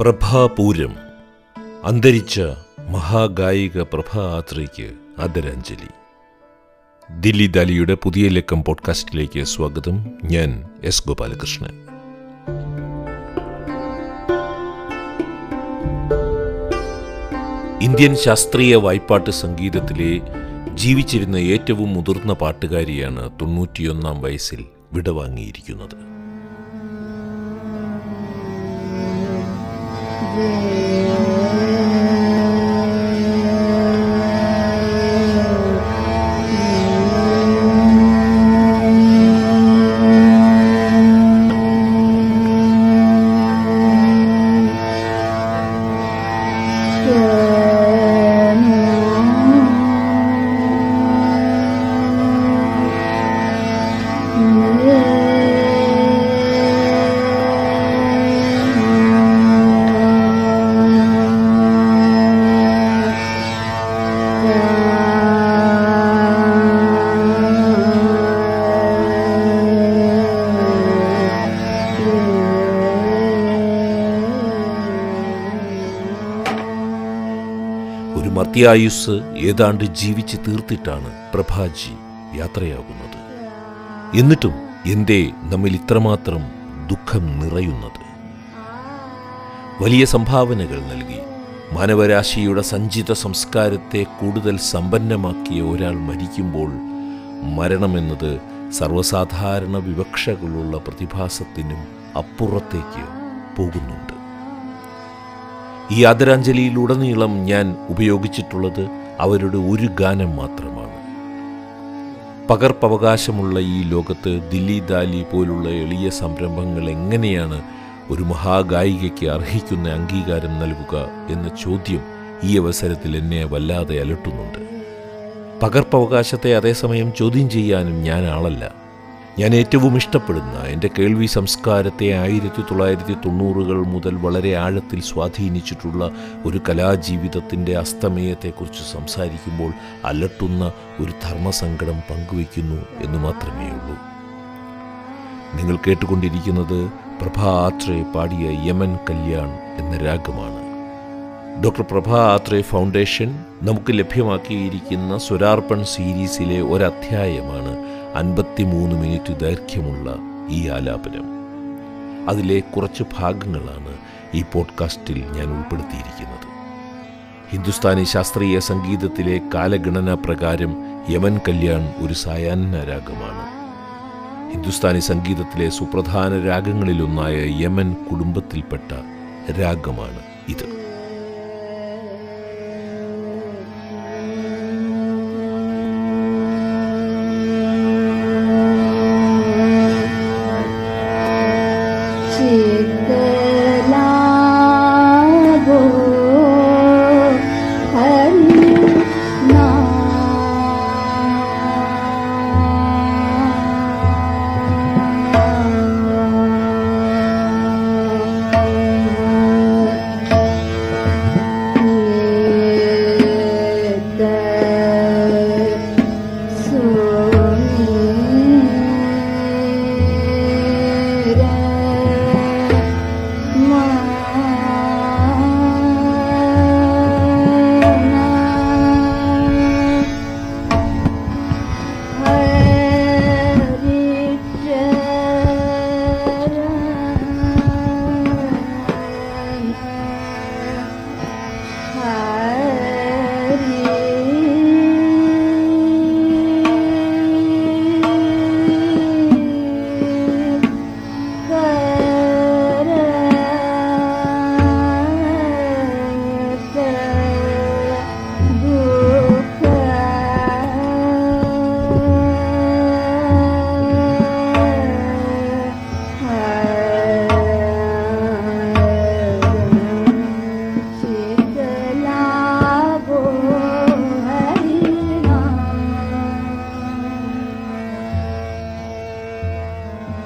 പ്രഭാപൂരം അന്തരിച്ച മഹാഗായിക പ്രഭാ ആത്രയ്ക്ക് ആദരാഞ്ജലി. ദില്ലി ദാലിയുടെ പുതിയ ലക്കം പോഡ്കാസ്റ്റിലേക്ക് സ്വാഗതം. ഞാൻ എസ് ഗോപാലകൃഷ്ണൻ. ഇന്ത്യൻ ശാസ്ത്രീയ വായ്പാട്ട് സംഗീതത്തിലെ ജീവിച്ചിരുന്ന ഏറ്റവും മുതിർന്ന പാട്ടുകാരിയാണ് തൊണ്ണൂറ്റിയൊന്നാം വയസ്സിൽ വിടവാങ്ങിയിരിക്കുന്നത്. ഒരു മധ്യായുസ് ഏതാണ്ട് ജീവിച്ച് തീർത്തിട്ടാണ് പ്രഭാജി യാത്രയാകുന്നത്. എന്നിട്ടും എന്തേ നമ്മിൽ ഇത്രമാത്രം ദുഃഖം നിറയുന്നത്? വലിയ സംഭാവനകൾ നൽകി. മാനവരാശിയുടെ സഞ്ചിത സംസ്കാരത്തെ കൂടുതൽ സമ്പന്നമാക്കിയ ഒരാൾ മരിക്കുമ്പോൾ മരണമെന്നത് സർവസാധാരണ വിവക്ഷകളുള്ള പ്രതിഭാസത്തിനും അപ്പുറത്തേക്ക് പോകുന്നുണ്ട്. ഈ ആദരാഞ്ജലിയിലുടനീളം ഞാൻ ഉപയോഗിച്ചിട്ടുള്ളത് അവരുടെ ഒരു ഗാനം മാത്രമാണ്. പകർപ്പവകാശമുള്ള ഈ ലോകത്ത് ദില്ലി ദാലി പോലുള്ള എളിയ സംരംഭങ്ങൾ എങ്ങനെയാണ് ഒരു മഹാഗായികയ്ക്ക് അർഹിക്കുന്ന അംഗീകാരം നൽകുക എന്ന ചോദ്യം ഈ അവസരത്തിൽ എന്നെ വല്ലാതെ അലട്ടുന്നുണ്ട്. പകർപ്പവകാശത്തെ അതേസമയം ചോദ്യം ചെയ്യാനും ഞാൻ ആളല്ല. ഞാൻ ഏറ്റവും ഇഷ്ടപ്പെടുന്ന എന്റെ കേൾവി സംസ്കാരത്തെ ആയിരത്തി തൊള്ളായിരത്തി തൊണ്ണൂറുകൾ മുതൽ വളരെ ആഴത്തിൽ സ്വാധീനിച്ചിട്ടുള്ള ഒരു കലാജീവിതത്തിന്റെ അസ്തമയത്തെക്കുറിച്ച് സംസാരിക്കുമ്പോൾ അലട്ടുന്ന ഒരു ധർമ്മസങ്കടം പങ്കുവയ്ക്കുന്നു എന്ന് മാത്രമേ ഉള്ളൂ. നിങ്ങൾ കേട്ടുകൊണ്ടിരിക്കുന്നത് പ്രഭാ ആത്രെ പാടിയ യമൻ കല്യാൺ എന്ന രാഗമാണ്. ഡോക്ടർ പ്രഭാ ആത്രേ ഫൗണ്ടേഷൻ നമുക്ക് ലഭ്യമാക്കിയിരിക്കുന്ന സ്വരാർപ്പൺ സീരീസിലെ ഒരധ്യായമാണ് അൻപത്തിമൂന്ന് മിനിറ്റ് ദൈർഘ്യമുള്ള ഈ ആലാപനം. അതിലെ കുറച്ച് ഭാഗങ്ങളാണ് ഈ പോഡ്കാസ്റ്റിൽ ഞാൻ ഉൾപ്പെടുത്തിയിരിക്കുന്നത്. ഹിന്ദുസ്ഥാനി ശാസ്ത്രീയ സംഗീതത്തിലെ കാലഗണന പ്രകാരം യമൻ കല്യാൺ ഒരു സായാഹ്ന രാഗമാണ്. ഹിന്ദുസ്ഥാനി സംഗീതത്തിലെ സുപ്രധാന രാഗങ്ങളിലൊന്നായ യമൻ കുടുംബത്തിൽപ്പെട്ട രാഗമാണ് ഇത്.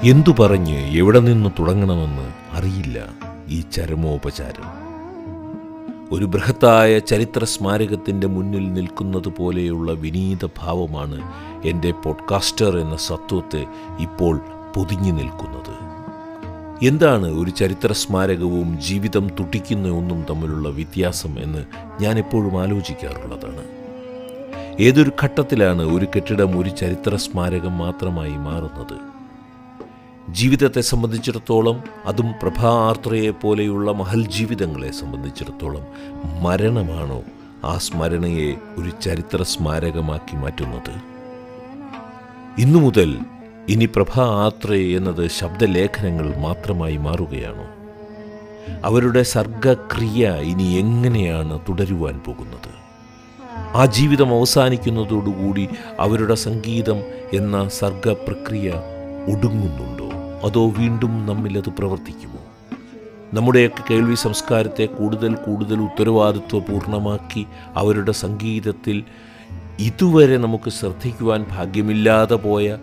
എന്തു പറഞ്ഞ് എവിടെ നിന്ന് തുടങ്ങണമെന്ന് അറിയില്ല ഈ ചരമോപചാരം. ഒരു ബൃഹത്തായ ചരിത്ര സ്മാരകത്തിന്റെ മുന്നിൽ നിൽക്കുന്നത് പോലെയുള്ള വിനീത ഭാവമാണ് എന്റെ പോഡ്കാസ്റ്റർ എന്ന സത്വത്തെ ഇപ്പോൾ പൊതിഞ്ഞു നിൽക്കുന്നത്. എന്താണ് ഒരു ചരിത്ര സ്മാരകവും ജീവിതം തുടിക്കുന്ന ഒന്നും തമ്മിലുള്ള വ്യത്യാസം എന്ന് ഞാൻ എപ്പോഴും ആലോചിക്കാറുള്ളതാണ്. ഏതൊരു ഘട്ടത്തിലാണ് ഒരു കെട്ടിടം ഒരു ചരിത്ര സ്മാരകം മാത്രമായി മാറുന്നത്? ജീവിതത്തെ സംബന്ധിച്ചിടത്തോളം അതും പ്രഭാ ആർത്രയെ പോലെയുള്ള മഹൽ ജീവിതങ്ങളെ സംബന്ധിച്ചിടത്തോളം മരണമാണോ ആ സ്മരണയെ ഒരു ചരിത്ര സ്മാരകമാക്കി മാറ്റുന്നത്? ഇന്നു മുതൽ ഇനി പ്രഭാ ആത്രേ എന്നത് ശബ്ദലേഖനങ്ങൾ മാത്രമായി മാറുകയാണോ? അവരുടെ സർഗക്രിയ ഇനി എങ്ങനെയാണ് തുടരുവാൻ പോകുന്നത്? ആ ജീവിതം അവസാനിക്കുന്നതോടുകൂടി അവരുടെ സംഗീതം എന്ന സർഗപ്രക്രിയ ഒടുങ്ങുന്നുണ്ടോ? അതോ വീണ്ടും നമ്മിലത് പ്രവർത്തിക്കുമോ? നമ്മുടെയൊക്കെ കേൾവി സംസ്കാരത്തെ കൂടുതൽ കൂടുതൽ ഉത്തരവാദിത്വപൂർണമാക്കി അവരുടെ സംഗീതത്തിൽ ഇതുവരെ നമുക്ക് ശ്രദ്ധിക്കുവാൻ ഭാഗ്യമില്ലാതെ പോയ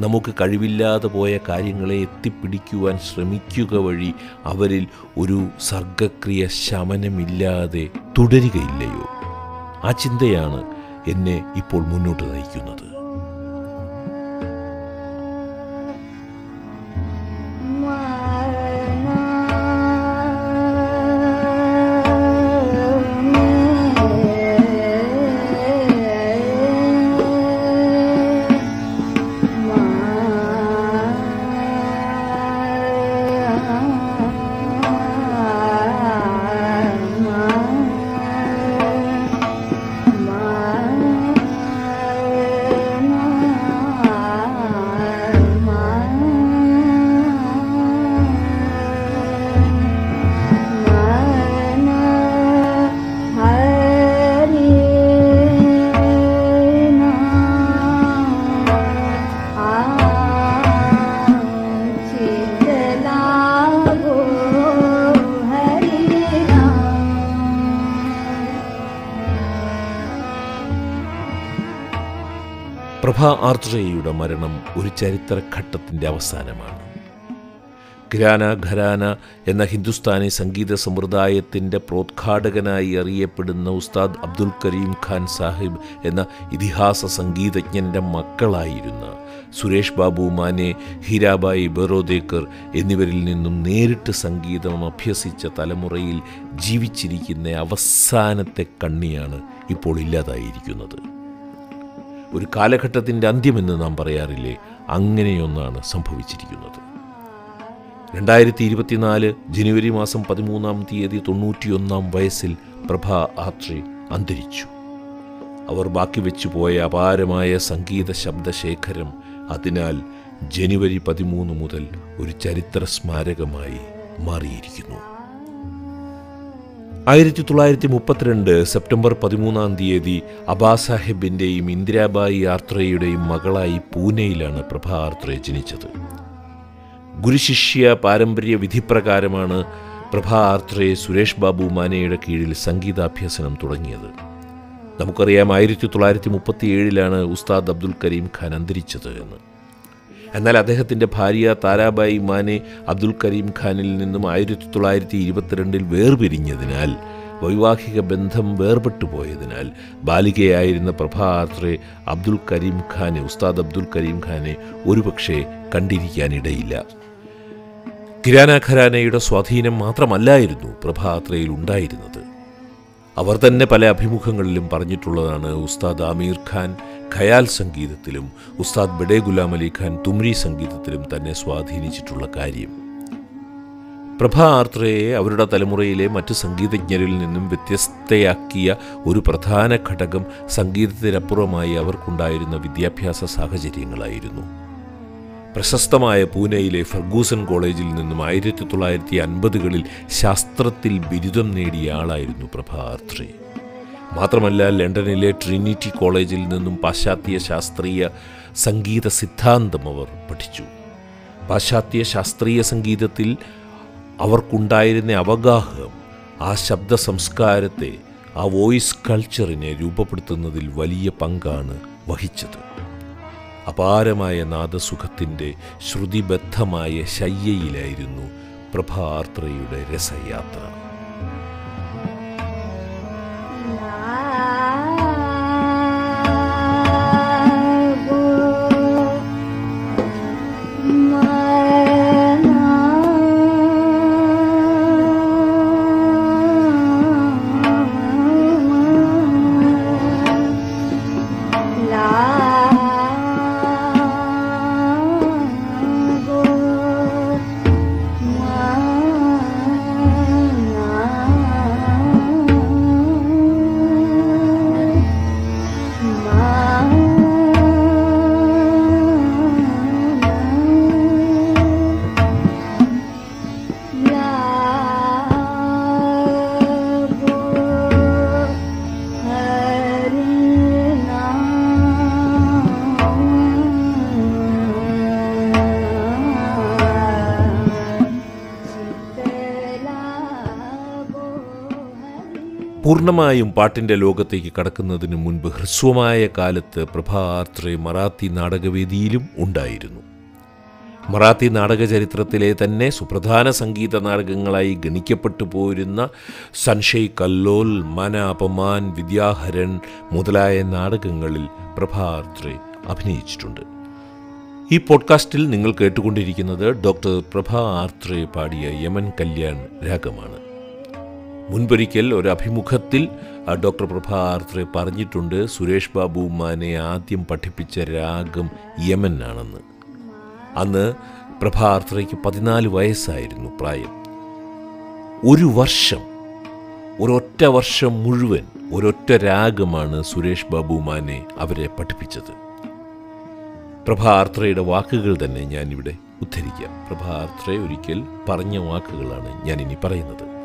നമുക്ക് കഴിവില്ലാതെ പോയ കാര്യങ്ങളെ എത്തിപ്പിടിക്കുവാൻ ശ്രമിക്കുക വഴി അവരിൽ ഒരു സർഗക്രിയ ശമനമില്ലാതെ തുടരുകയില്ലയോ? ആ ചിന്തയാണ് എന്നെ ഇപ്പോൾ മുന്നോട്ട് നയിക്കുന്നത്. പ്രഭ ആർദ്രയുടെ മരണം ഒരു ചരിത്രഘട്ടത്തിന്റെ അവസാനമാണ്. ഘരാന ഖരാന എന്ന ഹിന്ദുസ്ഥാനി സംഗീത സമ്പ്രദായത്തിന്റെ പ്രോദ്ഘാടകനായി അറിയപ്പെടുന്ന ഉസ്താദ് അബ്ദുൽ കരീം ഖാൻ സാഹിബ് എന്ന ഇതിഹാസ സംഗീതജ്ഞന്റെ മക്കളായിരുന്ന സുരേഷ് ബാബു മാനെ ഹീരാബായി ബറോദേക്കർ എന്നിവരിൽ നിന്നും നേരിട്ട് സംഗീതം അഭ്യസിച്ച തലമുറയിൽ ജീവിച്ചിരിക്കുന്ന അവസാനത്തെ കണ്ണിയാണ് ഇപ്പോൾ ഇല്ലാതായിരിക്കുന്നത്. ഒരു കാലഘട്ടത്തിന്റെ അന്ത്യമെന്ന് നാം പറയാറില്ലേ? അങ്ങനെയൊന്നാണ് സംഭവിച്ചിരിക്കുന്നത്. രണ്ടായിരത്തി ഇരുപത്തിനാല് ജനുവരി മാസം പതിമൂന്നാം തീയതി തൊണ്ണൂറ്റിയൊന്നാം വയസ്സിൽ പ്രഭ ആത്രി അന്തരിച്ചു. അവർ ബാക്കി വെച്ചു പോയ അപാരമായ സംഗീത ശബ്ദശേഖരം അതിനാൽ ജനുവരി പതിമൂന്ന് മുതൽ ഒരു ചരിത്ര സ്മാരകമായി മാറിയിരിക്കുന്നു. ആയിരത്തി തൊള്ളായിരത്തി മുപ്പത്തിരണ്ട് സെപ്റ്റംബർ പതിമൂന്നാം തീയതി അബാ സാഹിബിന്റെയും ഇന്ദിരാബായി ആർത്രയുടെയും മകളായി പൂനെയിലാണ് പ്രഭ ആർത്ര ജനിച്ചത്. ഗുരുശിഷ്യ പാരമ്പര്യ വിധിപ്രകാരമാണ് പ്രഭ ആർത്രയെ സുരേഷ് ബാബു മാനയുടെ കീഴിൽ സംഗീതാഭ്യസനം തുടങ്ങിയത്. നമുക്കറിയാം ആയിരത്തി തൊള്ളായിരത്തി മുപ്പത്തിയേഴിലാണ് ഉസ്താദ് അബ്ദുൽ കരീം ഖാൻ അന്തരിച്ചത് എന്ന്. എന്നാൽ അദ്ദേഹത്തിന്റെ ഭാര്യ താരാബായി മാനെ അബ്ദുൽ കരീം ഖാനിൽ നിന്നും ആയിരത്തി തൊള്ളായിരത്തി ഇരുപത്തിരണ്ടിൽ വേർപിരിഞ്ഞതിനാൽ വൈവാഹിക ബന്ധം വേർപെട്ടു പോയതിനാൽ ബാലികയായിരുന്ന പ്രഭാത്രെ അബ്ദുൽ കരീം ഖാനെ ഉസ്താദ് അബ്ദുൽ കരീം ഖാനെ ഒരുപക്ഷെ കണ്ടിരിക്കാനിടയില്ല. കിരാന ഖരാനയുടെ സ്വാധീനം മാത്രമല്ലായിരുന്നു പ്രഭാത്രയിൽ ഉണ്ടായിരുന്നത്. അവർ തന്നെ പല അഭിമുഖങ്ങളിലും പറഞ്ഞിട്ടുള്ളതാണ് ഉസ്താദ് ആമീർ ഖാൻ ഖയാൽ സംഗീതത്തിലും ഉസ്താദ് ബഡേ ഗുലാം അലി ഖാൻ തുമ്രി സംഗീതത്തിലും തന്നെ സ്വാധീനിച്ചിട്ടുള്ള കാര്യം. പ്രഭ ആർത്രയെ അവരുടെ തലമുറയിലെ മറ്റ് സംഗീതജ്ഞരിൽ നിന്നും വ്യത്യസ്തയാക്കിയ ഒരു പ്രധാന ഘടകം സംഗീതത്തിനപ്പുറമായി അവർക്കുണ്ടായിരുന്ന വിദ്യാഭ്യാസ സാഹചര്യങ്ങളായിരുന്നു. പ്രശസ്തമായ പൂനെയിലെ ഫർഗൂസൺ കോളേജിൽ നിന്നും ആയിരത്തി തൊള്ളായിരത്തി അൻപതുകളിൽ ശാസ്ത്രത്തിൽ ബിരുദം നേടിയ ആളായിരുന്നു പ്രഭ ആർത്രേ. മാത്രമല്ല ലണ്ടനിലെ ട്രിനിറ്റി കോളേജിൽ നിന്നും പാശ്ചാത്യ ശാസ്ത്രീയ സംഗീത സിദ്ധാന്തം അവർ പഠിച്ചു. പാശ്ചാത്യ ശാസ്ത്രീയ സംഗീതത്തിൽ അവർക്കുണ്ടായിരുന്ന അവഗാഹം ആ ശബ്ദ സംസ്കാരത്തെ ആ വോയിസ് കൾച്ചറിനെ രൂപപ്പെടുത്തുന്നതിൽ വലിയ പങ്കാണ് വഹിച്ചത്. അപാരമായ നാദസുഖത്തിന്റെ ശ്രുതിബദ്ധമായ ശയ്യയിലായിരുന്നു പ്രഭാർത്രയുടെ രസയാത്ര. പൂർണമായും പാട്ടിന്റെ ലോകത്തേക്ക് കടക്കുന്നതിന് മുൻപ് ഹ്രസ്വമായ കാലത്ത് പ്രഭാത്രെ മറാത്തി നാടകവേദിയിലും ഉണ്ടായിരുന്നു. മറാത്തി നാടക ചരിത്രത്തിലെ തന്നെ സുപ്രധാന സംഗീത നാടകങ്ങളായി ഗണിക്കപ്പെട്ടു പോരുന്ന സൻഷയ് കല്ലോൽ മന അപമാൻ വിദ്യാഹരൻ മുതലായ നാടകങ്ങളിൽ പ്രഭാത്രെ അഭിനയിച്ചിട്ടുണ്ട്. ഈ പോഡ്കാസ്റ്റിൽ നിങ്ങൾ കേട്ടുകൊണ്ടിരിക്കുന്നത് ഡോക്ടർ പ്രഭ ആർത്രേ പാടിയ യമൻ കല്യാൺ രാഗമാണ്. മുൻപൊരിക്കൽ ഒരു അഭിമുഖത്തിൽ ഡോക്ടർ പ്രഭ ആർത്രേ പറഞ്ഞിട്ടുണ്ട് സുരേഷ് ബാബു മാനെ ആദ്യം പഠിപ്പിച്ച രാഗം യമൻ ആണെന്ന്. അന്ന് പ്രഭാർത്രയ്ക്ക് പതിനാല് വയസ്സായിരുന്നു പ്രായം. ഒരു വർഷം ഒരൊറ്റ വർഷം മുഴുവൻ ഒരൊറ്റ രാഗമാണ് സുരേഷ് ബാബു മാനെ അവരെ പഠിപ്പിച്ചത്. പ്രഭാർത്രയുടെ വാക്കുകൾ തന്നെ ഞാനിവിടെ ഉദ്ധരിക്കാം. പ്രഭ ആർത്രേ ഒരിക്കൽ പറഞ്ഞ വാക്കുകളാണ് ഞാനിനി പറയുന്നത്.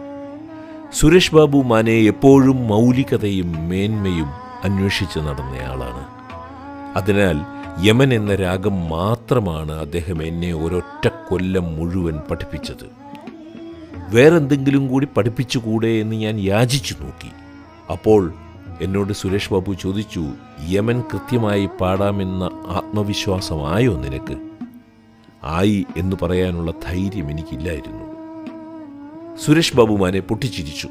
സുരേഷ് ബാബു മാനെ എപ്പോഴും മൗലികതയും മേന്മയും അന്വേഷിച്ച് നടന്നയാളാണ്. അതിനാൽ യമൻ എന്ന രാഗം മാത്രമാണ് അദ്ദേഹം എന്നെ ഒരൊറ്റ കൊല്ലം മുഴുവൻ പഠിപ്പിച്ചത്. വേറെന്തെങ്കിലും കൂടി പഠിപ്പിച്ചുകൂടെ എന്ന് ഞാൻ യാചിച്ചു നോക്കി. അപ്പോൾ എന്നോട് സുരേഷ് ബാബു ചോദിച്ചു യമൻ കൃത്യമായി പാടാമെന്ന ആത്മവിശ്വാസമായോ നിനക്ക്? ആയി എന്ന് പറയാനുള്ള ധൈര്യം എനിക്കില്ലായിരുന്നു. സുരേഷ് ബാബുമാനെ പൊട്ടിച്ചിരിച്ചു.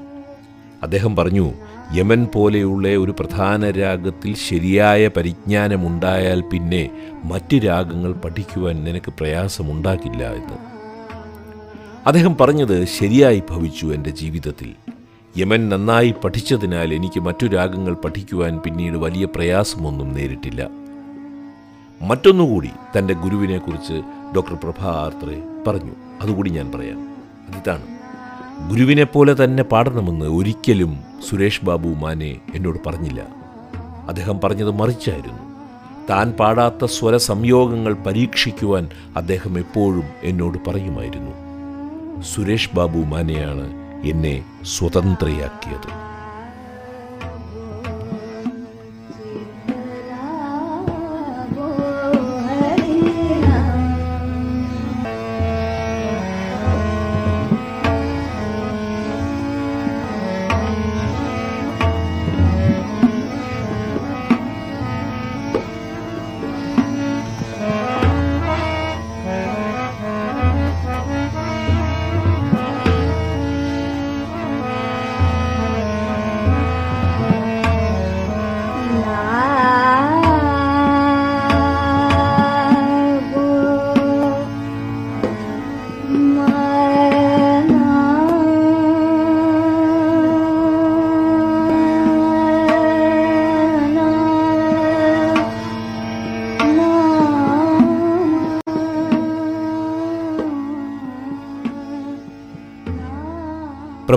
അദ്ദേഹം പറഞ്ഞു യമൻ പോലെയുള്ള ഒരു പ്രധാന രാഗത്തിൽ ശരിയായ പരിജ്ഞാനമുണ്ടായാൽ പിന്നെ മറ്റ് രാഗങ്ങൾ പഠിക്കുവാൻ നിനക്ക് പ്രയാസമുണ്ടാക്കില്ല എന്ന്. അദ്ദേഹം പറഞ്ഞത് ശരിയായി ഭവിച്ചു എന്റെ ജീവിതത്തിൽ. യമൻ നന്നായി പഠിച്ചതിനാൽ എനിക്ക് മറ്റു രാഗങ്ങൾ പഠിക്കുവാൻ പിന്നീട് വലിയ പ്രയാസമൊന്നും നേരിട്ടില്ല. മറ്റൊന്നുകൂടി തന്റെ ഗുരുവിനെക്കുറിച്ച് ഡോക്ടർ പ്രഭാ ആർത്രേ പറഞ്ഞു. അതുകൂടി ഞാൻ പറയാം. അതിതാണ് ഗുരുവിനെ പോലെ തന്നെ പാടണമെന്ന് ഒരിക്കലും സുരേഷ് ബാബു മാനെ എന്നോട് പറഞ്ഞില്ല. അദ്ദേഹം പറഞ്ഞത് മറിച്ചായിരുന്നു. താൻ പാടാത്ത സ്വര സംയോഗങ്ങൾ പരീക്ഷിക്കുവാൻ അദ്ദേഹം എപ്പോഴും എന്നോട് പറയുമായിരുന്നു. സുരേഷ് ബാബു മാനെയാണ് എന്നെ സ്വതന്ത്രയാക്കിയത്.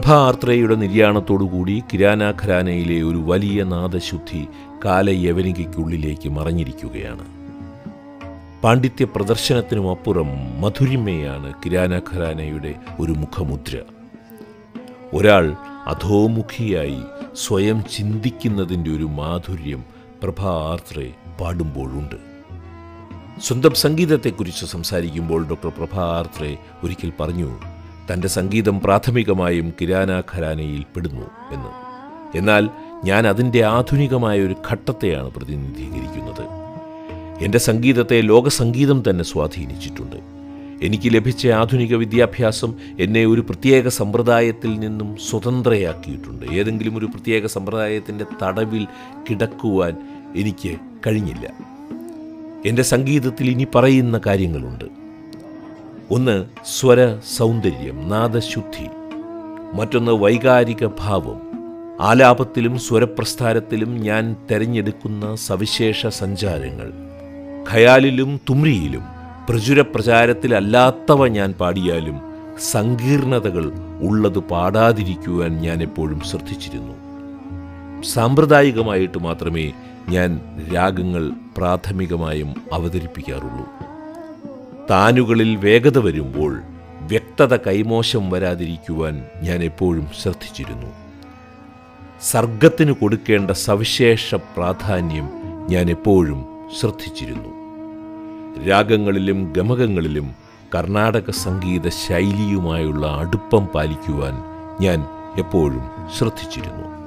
പ്രഭ ആർത്രയുടെ നിര്യാണത്തോടുകൂടി കിരാന ഖരാനയിലെ ഒരു വലിയ നാദശുദ്ധി കാലയവനികയ്ക്കുള്ളിലേക്ക് മറഞ്ഞിരിക്കുകയാണ്. പാണ്ഡിത്യ പ്രദർശനത്തിനുമപ്പുറം മധുരിമയാണ് കിരാന ഖരാനയുടെ ഒരു മുഖമുദ്ര. ഒരാൾ അധോമുഖിയായി സ്വയം ചിന്തിക്കുന്നതിന്റെ ഒരു മാധുര്യം പ്രഭ ആർത്രേ പാടുമ്പോഴുണ്ട്. സ്വന്തം സംഗീതത്തെക്കുറിച്ച് സംസാരിക്കുമ്പോൾ ഡോക്ടർ പ്രഭ ഒരിക്കൽ പറഞ്ഞു തന്റെ സംഗീതം പ്രാഥമികമായും കിരാന ഖരാനയിൽ പെടുന്നു എന്ന്. എന്നാൽ ഞാൻ അതിന്റെ ആധുനികമായ ഒരു ഘട്ടത്തെയാണ് പ്രതിനിധീകരിക്കുന്നത്. എന്റെ സംഗീതത്തെ ലോകസംഗീതം തന്നെ സ്വാധീനിച്ചിട്ടുണ്ട്. എനിക്ക് ലഭിച്ച ആധുനിക വിദ്യാഭ്യാസം എന്നെ ഒരു പ്രത്യേക സമ്പ്രദായത്തിൽ നിന്നും സ്വതന്ത്രയാക്കിയിട്ടുണ്ട്. ഏതെങ്കിലും ഒരു പ്രത്യേക സമ്പ്രദായത്തിന്റെ തടവിൽ കിടക്കുവാൻ എനിക്ക് കഴിഞ്ഞില്ല. എന്റെ സംഗീതത്തിൽ ഇനി പറയുന്ന കാര്യങ്ങളുണ്ട്. ഒന്ന് സ്വര സൗന്ദര്യം നാദശുദ്ധി. മറ്റൊന്ന് വൈകാരിക ഭാവം ആലാപത്തിലും സ്വരപ്രസ്ഥാരത്തിലും ഞാൻ തെരഞ്ഞെടുക്കുന്ന സവിശേഷ സഞ്ചാരങ്ങൾ. ഖയാലിലും തുമ്രിയിലും പ്രചുര പ്രചാരത്തിലല്ലാത്തവ ഞാൻ പാടിയാലും സങ്കീർണതകൾ ഉള്ളത് പാടാതിരിക്കുവാൻ ഞാൻ എപ്പോഴും ശ്രദ്ധിച്ചിരുന്നു. സാമ്പ്രദായികമായിട്ട് മാത്രമേ ഞാൻ രാഗങ്ങൾ പ്രാഥമികമായും അവതരിപ്പിക്കാറുള്ളൂ. താനുകളിൽ വേഗത വരുമ്പോൾ വ്യക്തത കൈമോശം വരാതിരിക്കുവാൻ ഞാൻ എപ്പോഴും ശ്രദ്ധിച്ചിരുന്നു. സർഗത്തിന് കൊടുക്കേണ്ട സവിശേഷ പ്രാധാന്യം ഞാൻ എപ്പോഴും ശ്രദ്ധിച്ചിരുന്നു. രാഗങ്ങളിലും ഗമകങ്ങളിലും കർണാടക സംഗീത ശൈലിയുമായുള്ള അടുപ്പം പാലിക്കുവാൻ ഞാൻ എപ്പോഴും ശ്രദ്ധിച്ചിരുന്നു.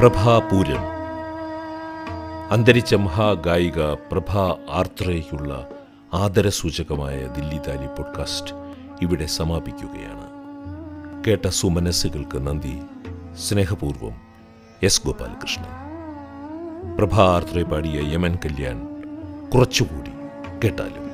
പ്രഭാപൂരം അന്തരിച്ച മഹാഗായിക പ്രഭ ആർത്രയ്ക്കുള്ള ആദരസൂചകമായ ദില്ലി താലി പോഡ്കാസ്റ്റ് ഇവിടെ സമാപിക്കുകയാണ്. കേട്ട സുമനസ്സുകൾക്ക് നന്ദി. സ്നേഹപൂർവം എസ് ഗോപാലകൃഷ്ണൻ. പ്രഭ ആർത്രയെ പാടിയ യമൻ കല്യാൺ കുറച്ചുകൂടി കേട്ടാലും